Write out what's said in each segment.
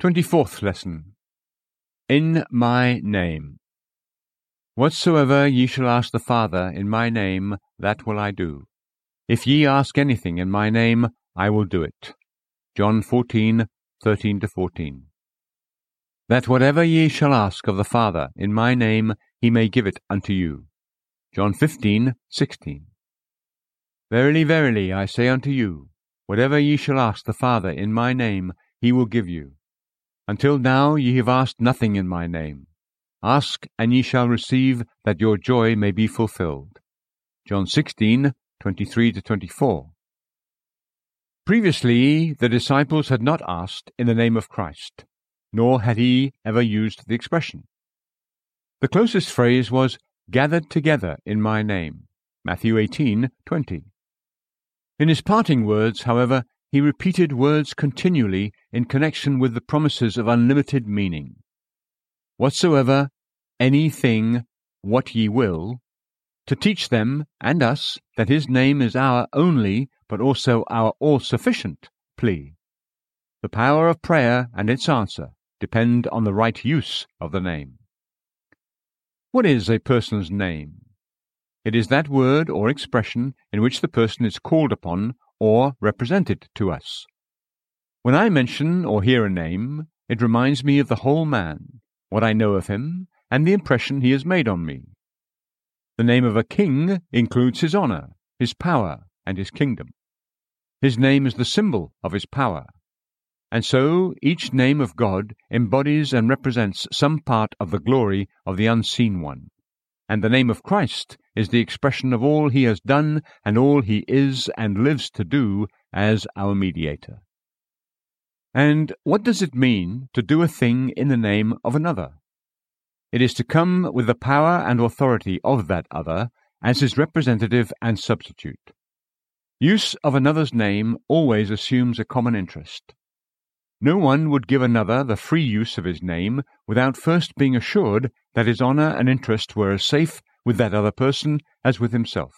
Twenty-fourth lesson. In my name. Whatsoever ye shall ask the Father in my name, that will I do. If ye ask anything in my name, I will do it. John fourteen thirteen to 14. That whatever ye shall ask of the Father in my name, he may give it unto you. John fifteen sixteen. Verily, verily, I say unto you, whatever ye shall ask the Father in my name, he will give you. Until now ye have asked nothing in my name. Ask, and ye shall receive, that your joy may be fulfilled. John 16, 23 24. Previously, the disciples had not asked in the name of Christ, nor had he ever used the expression. The closest phrase was, gathered together in my name. Matthew 18, 20. In his parting words, however, he repeated words continually in connection with the promises of unlimited meaning. Whatsoever, anything, what ye will, to teach them and us that his name is our only, but also our all sufficient plea. The power of prayer and its answer depend on the right use of the name. What is a person's name? It is that word or expression in which the person is called upon or represented to us. When I mention or hear a name, it reminds me of the whole man, what I know of him, and the impression he has made on me. The name of a king includes his honor, his power, and his kingdom. His name is the symbol of his power. And so each name of God embodies and represents some part of the glory of the unseen one and the name of Christ is the expression of all he has done and all he is and lives to do as our mediator. And what does it mean to do a thing in the name of another? It is to come with the power and authority of that other as his representative and substitute. Use of another's name always assumes a common interest. No one would give another the free use of his name without first being assured that his honour and interest were as safe with that other person as with himself.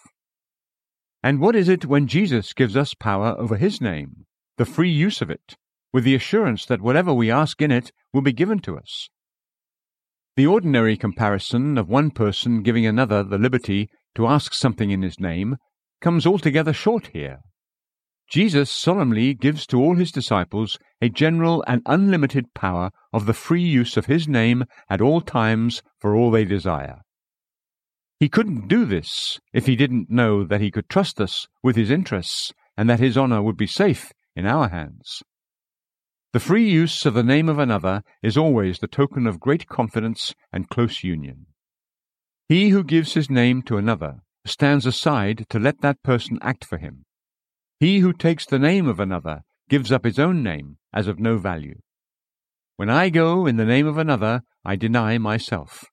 And what is it when Jesus gives us power over his name, the free use of it, with the assurance that whatever we ask in it will be given to us? The ordinary comparison of one person giving another the liberty to ask something in his name comes altogether short here. Jesus solemnly gives to all his disciples a general and unlimited power of the free use of his name at all times for all they desire. He couldn't do this if he didn't know that he could trust us with his interests and that his honor would be safe in our hands. The free use of the name of another is always the token of great confidence and close union. He who gives his name to another stands aside to let that person act for him he who takes the name of another gives up his own name as of no value. When I go in the name of another, I deny myself.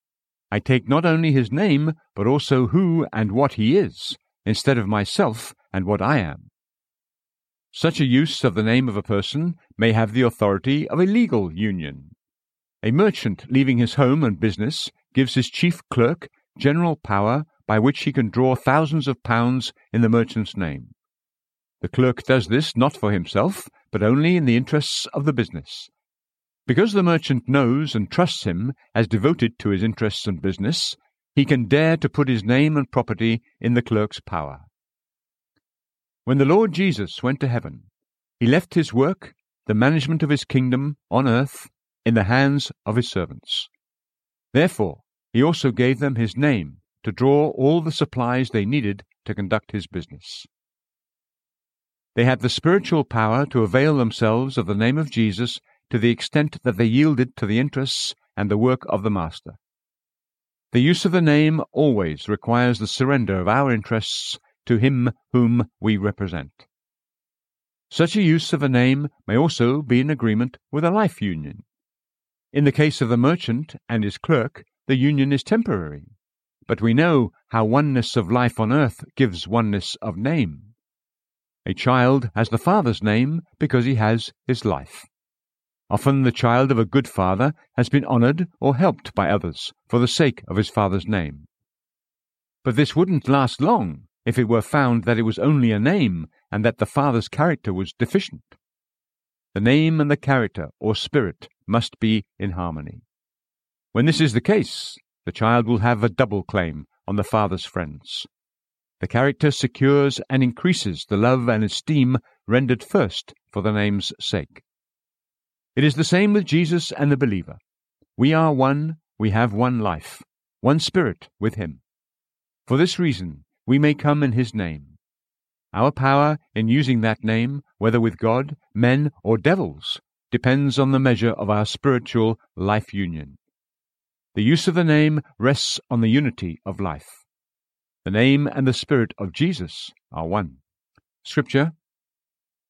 I take not only his name, but also who and what he is, instead of myself and what I am. Such a use of the name of a person may have the authority of a legal union. A merchant leaving his home and business gives his chief clerk general power by which he can draw thousands of pounds in the merchant's name. The clerk does this not for himself, but only in the interests of the business. Because the merchant knows and trusts him as devoted to his interests and business, he can dare to put his name and property in the clerk's power. When the Lord Jesus went to heaven, he left his work, the management of his kingdom on earth, in the hands of his servants. Therefore, he also gave them his name to draw all the supplies they needed to conduct his business. They had the spiritual power to avail themselves of the name of Jesus to the extent that they yielded to the interests and the work of the Master. The use of the name always requires the surrender of our interests to Him whom we represent. Such a use of a name may also be in agreement with a life union. In the case of the merchant and his clerk, the union is temporary, but we know how oneness of life on earth gives oneness of name. A child has the father's name because he has his life. Often the child of a good father has been honored or helped by others for the sake of his father's name. But this wouldn't last long if it were found that it was only a name and that the father's character was deficient. The name and the character or spirit must be in harmony. When this is the case, the child will have a double claim on the father's friends. The character secures and increases the love and esteem rendered first for the name's sake. It is the same with Jesus and the believer. We are one, we have one life, one spirit with him. For this reason, we may come in his name. Our power in using that name, whether with God, men, or devils, depends on the measure of our spiritual life union. The use of the name rests on the unity of life. The name and the Spirit of Jesus are one. Scripture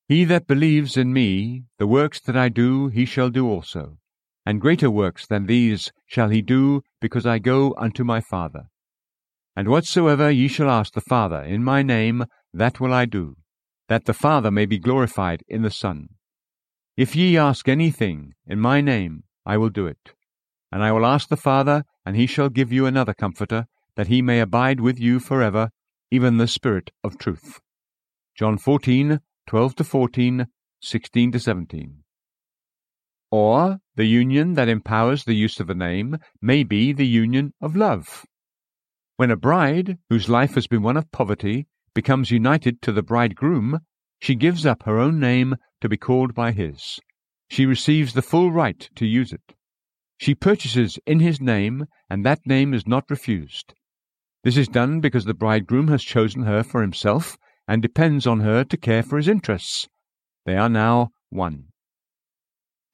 He that believes in me, the works that I do, he shall do also, and greater works than these shall he do, because I go unto my Father. And whatsoever ye shall ask the Father in my name, that will I do, that the Father may be glorified in the Son. If ye ask anything in my name, I will do it. And I will ask the Father, and he shall give you another Comforter, that he may abide with you for ever, even the Spirit of truth. John 14, 12 to 14, 16 to 17. Or the union that empowers the use of a name may be the union of love. When a bride, whose life has been one of poverty, becomes united to the bridegroom, she gives up her own name to be called by his. She receives the full right to use it. She purchases in his name, and that name is not refused. This is done because the bridegroom has chosen her for himself and depends on her to care for his interests. They are now one.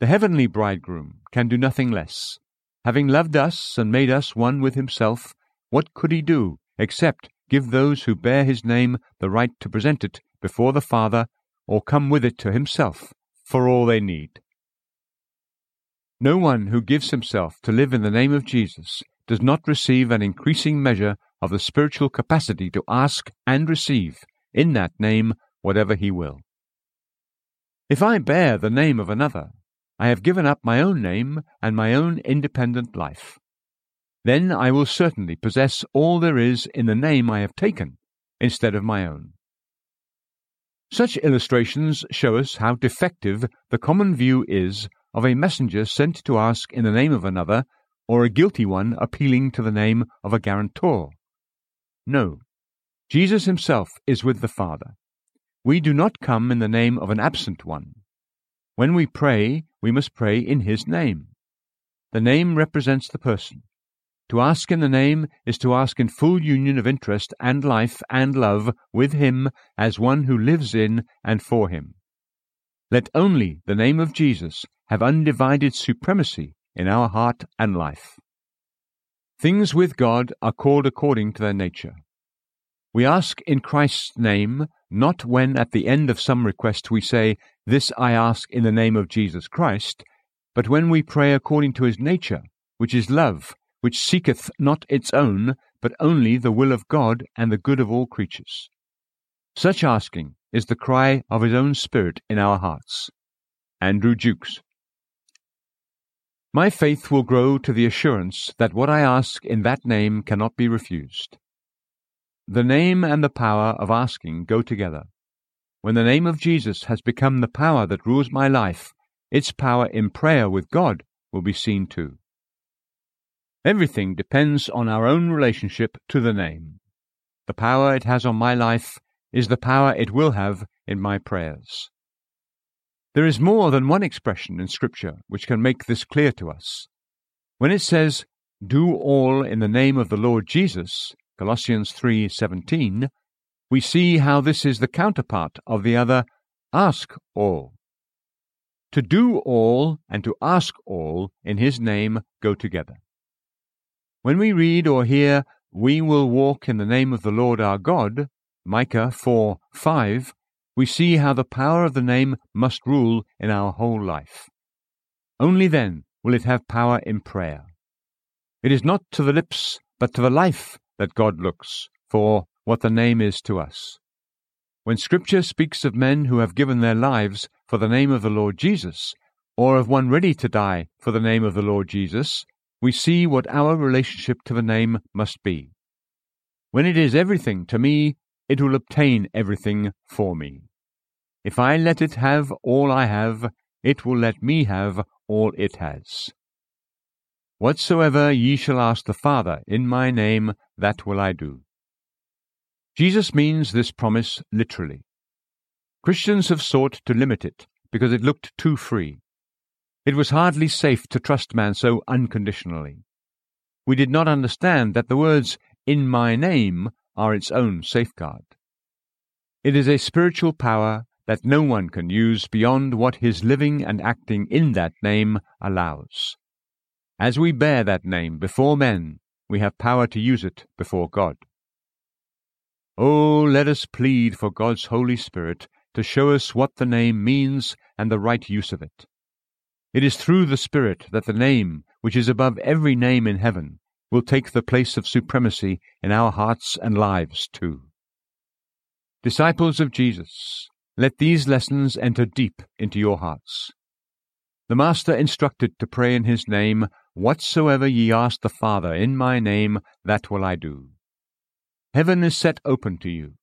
The heavenly bridegroom can do nothing less. Having loved us and made us one with himself, what could he do except give those who bear his name the right to present it before the Father or come with it to himself for all they need? No one who gives himself to live in the name of Jesus does not receive an increasing measure of the spiritual capacity to ask and receive in that name whatever he will. If I bear the name of another, I have given up my own name and my own independent life. Then I will certainly possess all there is in the name I have taken instead of my own. Such illustrations show us how defective the common view is of a messenger sent to ask in the name of another, or a guilty one appealing to the name of a guarantor. No, Jesus himself is with the Father. We do not come in the name of an absent one. When we pray, we must pray in his name. The name represents the person. To ask in the name is to ask in full union of interest and life and love with him as one who lives in and for him. Let only the name of Jesus have undivided supremacy in our heart and life. Things with God are called according to their nature. We ask in Christ's name, not when at the end of some request we say, This I ask in the name of Jesus Christ, but when we pray according to his nature, which is love, which seeketh not its own, but only the will of God and the good of all creatures. Such asking is the cry of his own Spirit in our hearts. Andrew Jukes. My faith will grow to the assurance that what I ask in that name cannot be refused. The name and the power of asking go together. When the name of Jesus has become the power that rules my life, its power in prayer with God will be seen too. Everything depends on our own relationship to the name. The power it has on my life is the power it will have in my prayers. There is more than one expression in Scripture which can make this clear to us. When it says, Do all in the name of the Lord Jesus, Colossians 3:17, we see how this is the counterpart of the other, Ask all. To do all and to ask all in His name go together. When we read or hear, We will walk in the name of the Lord our God, Micah 4 5, we see how the power of the name must rule in our whole life. Only then will it have power in prayer. It is not to the lips, but to the life that God looks for what the name is to us. When Scripture speaks of men who have given their lives for the name of the Lord Jesus, or of one ready to die for the name of the Lord Jesus, we see what our relationship to the name must be. When it is everything to me, it will obtain everything for me. If I let it have all I have, it will let me have all it has. Whatsoever ye shall ask the Father in my name, that will I do. Jesus means this promise literally. Christians have sought to limit it because it looked too free. It was hardly safe to trust man so unconditionally. We did not understand that the words, in my name, are its own safeguard. It is a spiritual power that no one can use beyond what his living and acting in that name allows. As we bear that name before men, we have power to use it before God. Oh, let us plead for God's Holy Spirit to show us what the name means and the right use of it. It is through the Spirit that the name, which is above every name in heaven, will take the place of supremacy in our hearts and lives too. Disciples of Jesus, let these lessons enter deep into your hearts. The Master instructed to pray in his name, Whatsoever ye ask the Father in my name, that will I do. Heaven is set open to you.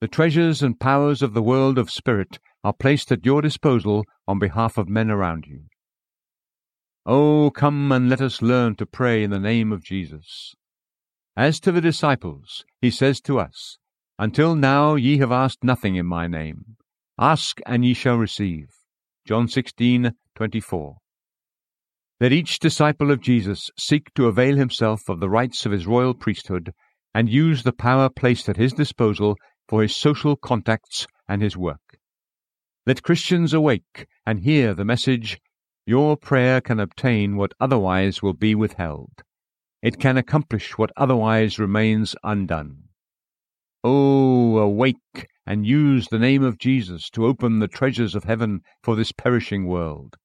The treasures and powers of the world of spirit are placed at your disposal on behalf of men around you. Oh, come and let us learn to pray in the name of Jesus. As to the disciples, he says to us, Until now ye have asked nothing in my name. Ask, and ye shall receive. John 16:24. Let each disciple of Jesus seek to avail himself of the rights of his royal priesthood and use the power placed at his disposal for his social contacts and his work. Let Christians awake and hear the message Your prayer can obtain what otherwise will be withheld. It can accomplish what otherwise remains undone. Oh, awake and use the name of Jesus to open the treasures of heaven for this perishing world.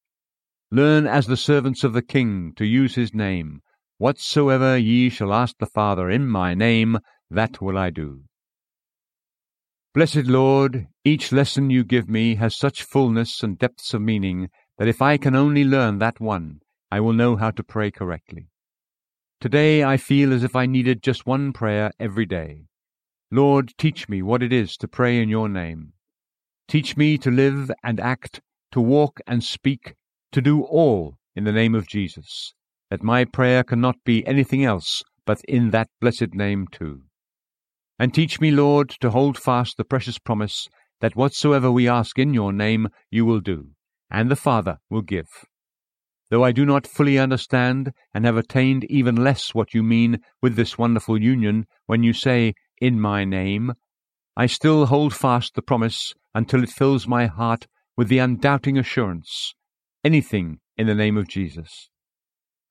Learn as the servants of the King to use his name. Whatsoever ye shall ask the Father in my name, that will I do. Blessed Lord, each lesson you give me has such fullness and depths of meaning that if I can only learn that one, I will know how to pray correctly. Today I feel as if I needed just one prayer every day. Lord, teach me what it is to pray in your name. Teach me to live and act, to walk and speak, to do all in the name of Jesus, that my prayer cannot be anything else but in that blessed name too. And teach me, Lord, to hold fast the precious promise that whatsoever we ask in your name you will do, and the Father will give. Though I do not fully understand and have attained even less what you mean with this wonderful union when you say, in my name, I still hold fast the promise until it fills my heart with the undoubting assurance anything in the name of Jesus.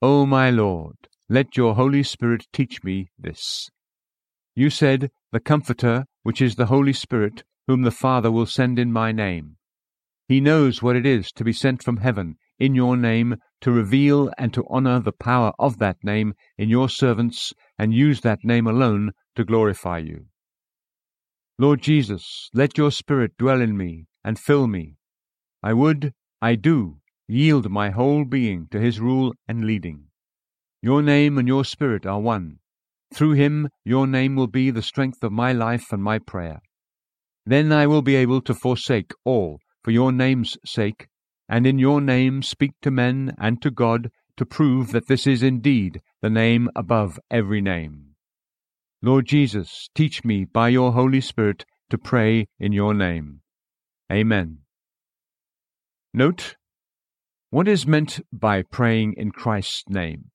O my Lord, let your Holy Spirit teach me this. You said, The Comforter, which is the Holy Spirit, whom the Father will send in my name. He knows what it is to be sent from heaven in your name to reveal and to honor the power of that name in your servants and use that name alone to glorify you. Lord Jesus, let your Spirit dwell in me and fill me. I would, I do, yield my whole being to his rule and leading. Your name and your Spirit are one. Through him, your name will be the strength of my life and my prayer. Then I will be able to forsake all for your name's sake, and in your name speak to men and to God to prove that this is indeed the name above every name. Lord Jesus, teach me by your Holy Spirit to pray in your name. Amen. Note what is meant by praying in Christ's name.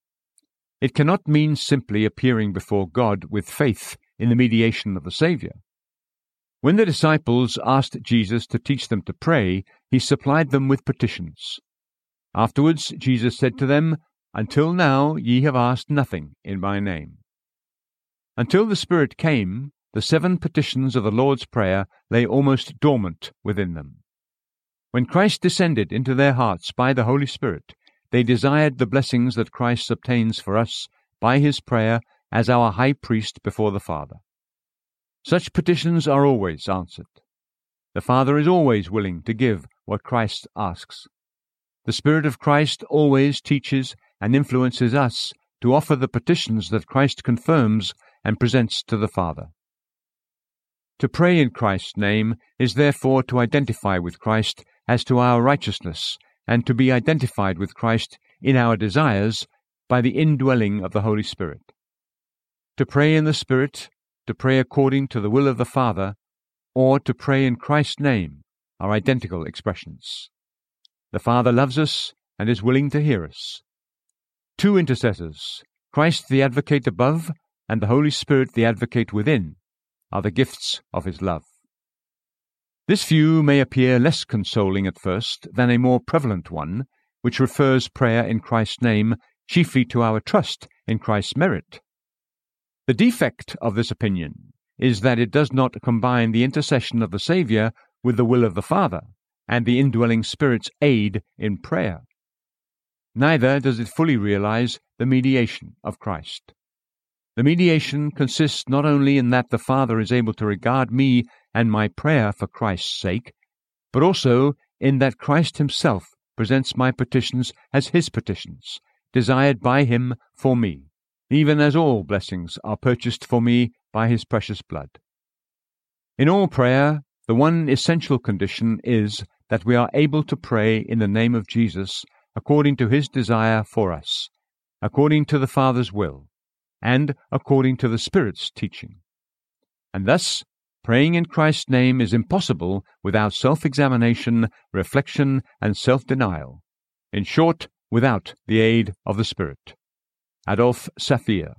It cannot mean simply appearing before God with faith in the mediation of the Saviour. When the disciples asked Jesus to teach them to pray, he supplied them with petitions. Afterwards, Jesus said to them, Until now ye have asked nothing in my name. Until the Spirit came, the seven petitions of the Lord's Prayer lay almost dormant within them. When Christ descended into their hearts by the Holy Spirit, they desired the blessings that Christ obtains for us by his prayer as our high priest before the Father. Such petitions are always answered. The Father is always willing to give what Christ asks. The Spirit of Christ always teaches and influences us to offer the petitions that Christ confirms and presents to the Father. To pray in Christ's name is therefore to identify with Christ as to our righteousness and to be identified with Christ in our desires by the indwelling of the Holy Spirit. To pray in the Spirit, to pray according to the will of the Father, or to pray in Christ's name are identical expressions. The Father loves us and is willing to hear us. Two intercessors, Christ the advocate above and the Holy Spirit the advocate within, are the gifts of his love. This view may appear less consoling at first than a more prevalent one, which refers prayer in Christ's name chiefly to our trust in Christ's merit. The defect of this opinion is that it does not combine the intercession of the Saviour with the will of the Father and the indwelling Spirit's aid in prayer. Neither does it fully realize the mediation of Christ. The mediation consists not only in that the Father is able to regard me and my prayer for Christ's sake, but also in that Christ Himself presents my petitions as His petitions, desired by Him for me, even as all blessings are purchased for me by His precious blood. In all prayer, the one essential condition is that we are able to pray in the name of Jesus according to His desire for us, according to the Father's will, and according to the Spirit's teaching. And thus, praying in Christ's name is impossible without self examination, reflection, and self denial. In short, without the aid of the Spirit. Adolph Saphir